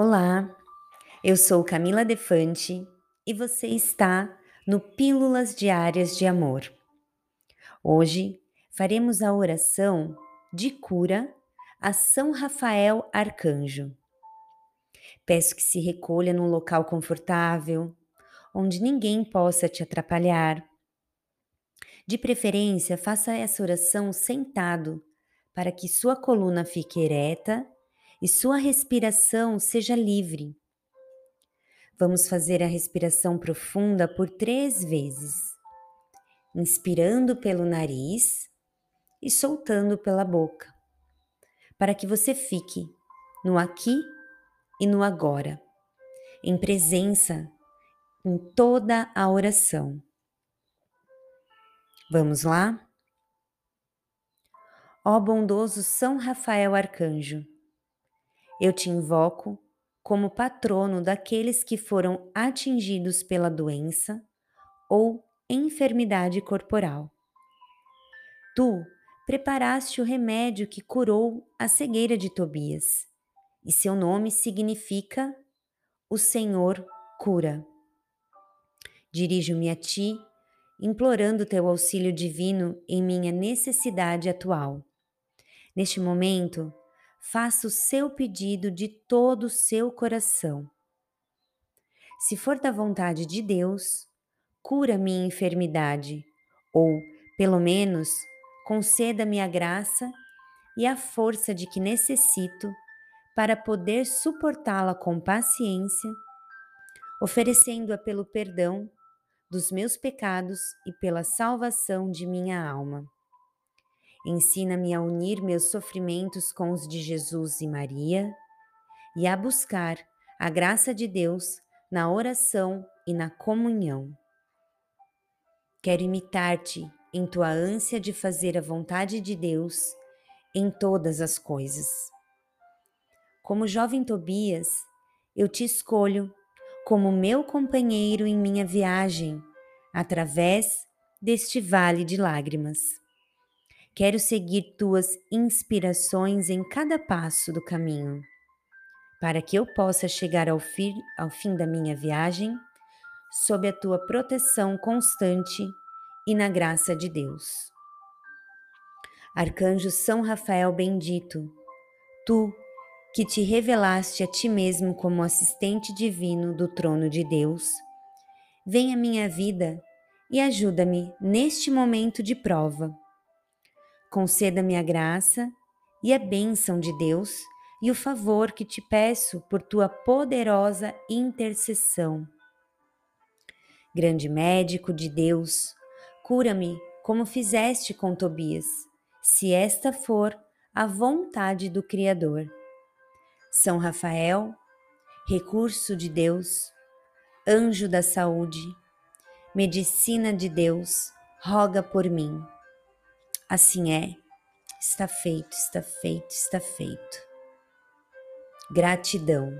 Olá, eu sou Camila Defante e você está no Pílulas Diárias de Amor. Hoje faremos a oração de cura a São Rafael Arcanjo. Peço que se recolha num local confortável, onde ninguém possa te atrapalhar. De preferência, faça essa oração sentado, para que sua coluna fique ereta e sua respiração seja livre. Vamos fazer a respiração profunda por três vezes, inspirando pelo nariz e soltando pela boca, para que você fique no aqui e no agora, em presença em toda a oração. Vamos lá? Ó bondoso São Rafael Arcanjo, eu te invoco como patrono daqueles que foram atingidos pela doença ou enfermidade corporal. Tu preparaste o remédio que curou a cegueira de Tobias, e seu nome significa o Senhor cura. Dirijo-me a ti, implorando teu auxílio divino em minha necessidade atual. Neste momento, faça o seu pedido de todo o seu coração. Se for da vontade de Deus, cura minha enfermidade, ou, pelo menos, conceda-me a graça e a força de que necessito para poder suportá-la com paciência, oferecendo-a pelo perdão dos meus pecados e pela salvação de minha alma. Ensina-me a unir meus sofrimentos com os de Jesus e Maria e a buscar a graça de Deus na oração e na comunhão. Quero imitar-te em tua ânsia de fazer a vontade de Deus em todas as coisas. Como jovem Tobias, eu te escolho como meu companheiro em minha viagem através deste vale de lágrimas. Quero seguir tuas inspirações em cada passo do caminho, para que eu possa chegar ao fim, ao fim da minha viagem sob a tua proteção constante e na graça de Deus. Arcanjo São Rafael bendito, tu que te revelaste a ti mesmo como assistente divino do trono de Deus, vem à minha vida e ajuda-me neste momento de prova Conceda-me a graça e a bênção de Deus e o favor que te peço por tua poderosa intercessão. Grande médico de Deus, cura-me como fizeste com Tobias, se esta for a vontade do Criador. São Rafael, recurso de Deus, anjo da saúde, medicina de Deus, roga por mim. Assim é, está feito, está feito, está feito. Gratidão.